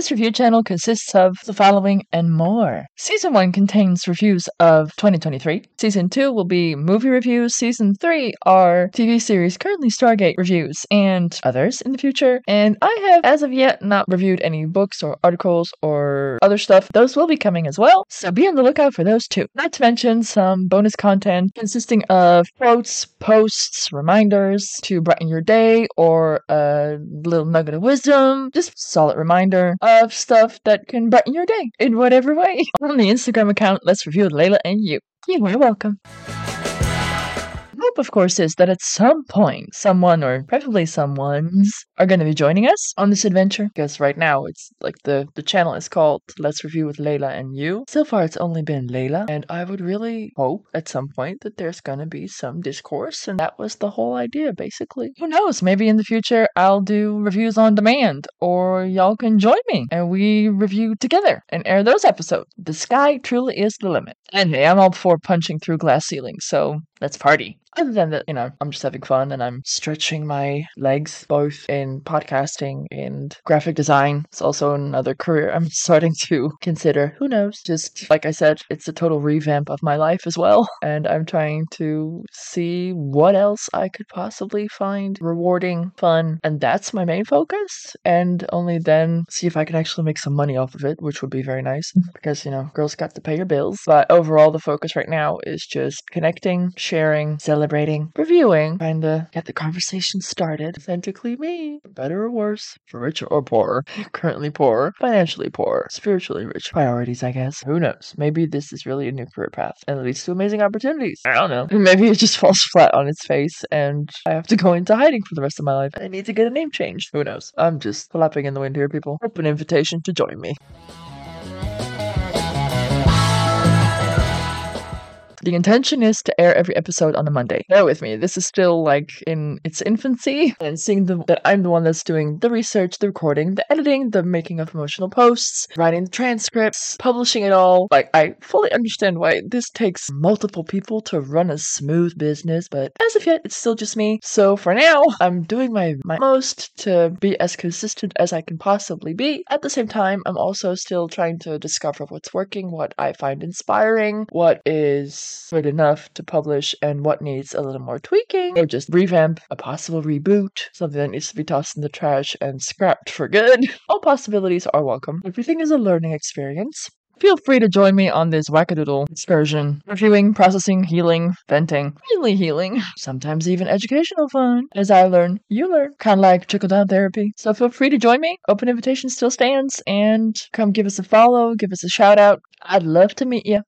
This review channel consists of the following and more. Season 1 contains reviews of 2023. Season 2 will be movie reviews. Season 3 are TV series currently Stargate reviews and others in the future. And I have, as of yet, not reviewed any books or articles or other stuff. Those will be coming as well, so be on the lookout for those too. Not to mention some bonus content consisting of quotes, posts, reminders to brighten your day, or a little nugget of wisdom, just solid reminder of stuff that can brighten your day in whatever way. On the Instagram account, let's review Layla and you. You are welcome of course, is that at some point, someone or preferably someone's are going to be joining us on this adventure. Because right now, it's like the the channel is called Let's Review with Layla and You. So far, it's only been Layla, and I would really hope at some point that there's going to be some discourse, and that was the whole idea, basically. Who knows? Maybe in the future, I'll do reviews on demand, or y'all can join me and we review together and air those episodes. The sky truly is the limit. And hey, I'm all for punching through glass ceilings, so let's party. Other than that, you know, I'm just having fun and I'm stretching my legs both in podcasting and graphic design. It's also another career I'm starting to consider. Who knows? Just like I said, it's a total revamp of my life as well. And I'm trying to see what else I could possibly find rewarding, fun. And that's my main focus. And only then see if I can actually make some money off of it, which would be very nice because, you know, girls got to pay your bills. But overall, the focus right now is just connecting, sharing, celebrating, reviewing, trying to get the conversation started. Authentically me, for better or worse, for richer or poorer, currently poor, financially poor, spiritually rich. Priorities, I guess. Who knows? Maybe this is really a new career path and leads to amazing opportunities. I don't know. Maybe it just falls flat on its face and I have to go into hiding for the rest of my life. I need to get a name changed. Who knows? I'm just flapping in the wind here, people. Open invitation to join me. The intention is to air every episode on a Monday. Bear with me. This is still like in its infancy, and seeing the, that I'm the one that's doing the research, the recording, the editing, the making of promotional posts, writing the transcripts, publishing it all. Like, I fully understand why this takes multiple people to run a smooth business, but as of yet, it's still just me. So for now, I'm doing my, my most to be as consistent as I can possibly be. At the same time, I'm also still trying to discover what's working, what I find inspiring, what is good enough to publish and what needs a little more tweaking or just revamp, a possible reboot, something that needs to be tossed in the trash and scrapped for good. All possibilities are welcome. Everything is a learning experience. Feel free to join me on this wackadoodle excursion. Reviewing, processing, healing, venting, mainly healing, sometimes even educational fun. As I learn, you learn. Kind of like trickle down therapy. So feel free to join me. Open invitation still stands and come give us a follow, give us a shout out. I'd love to meet you.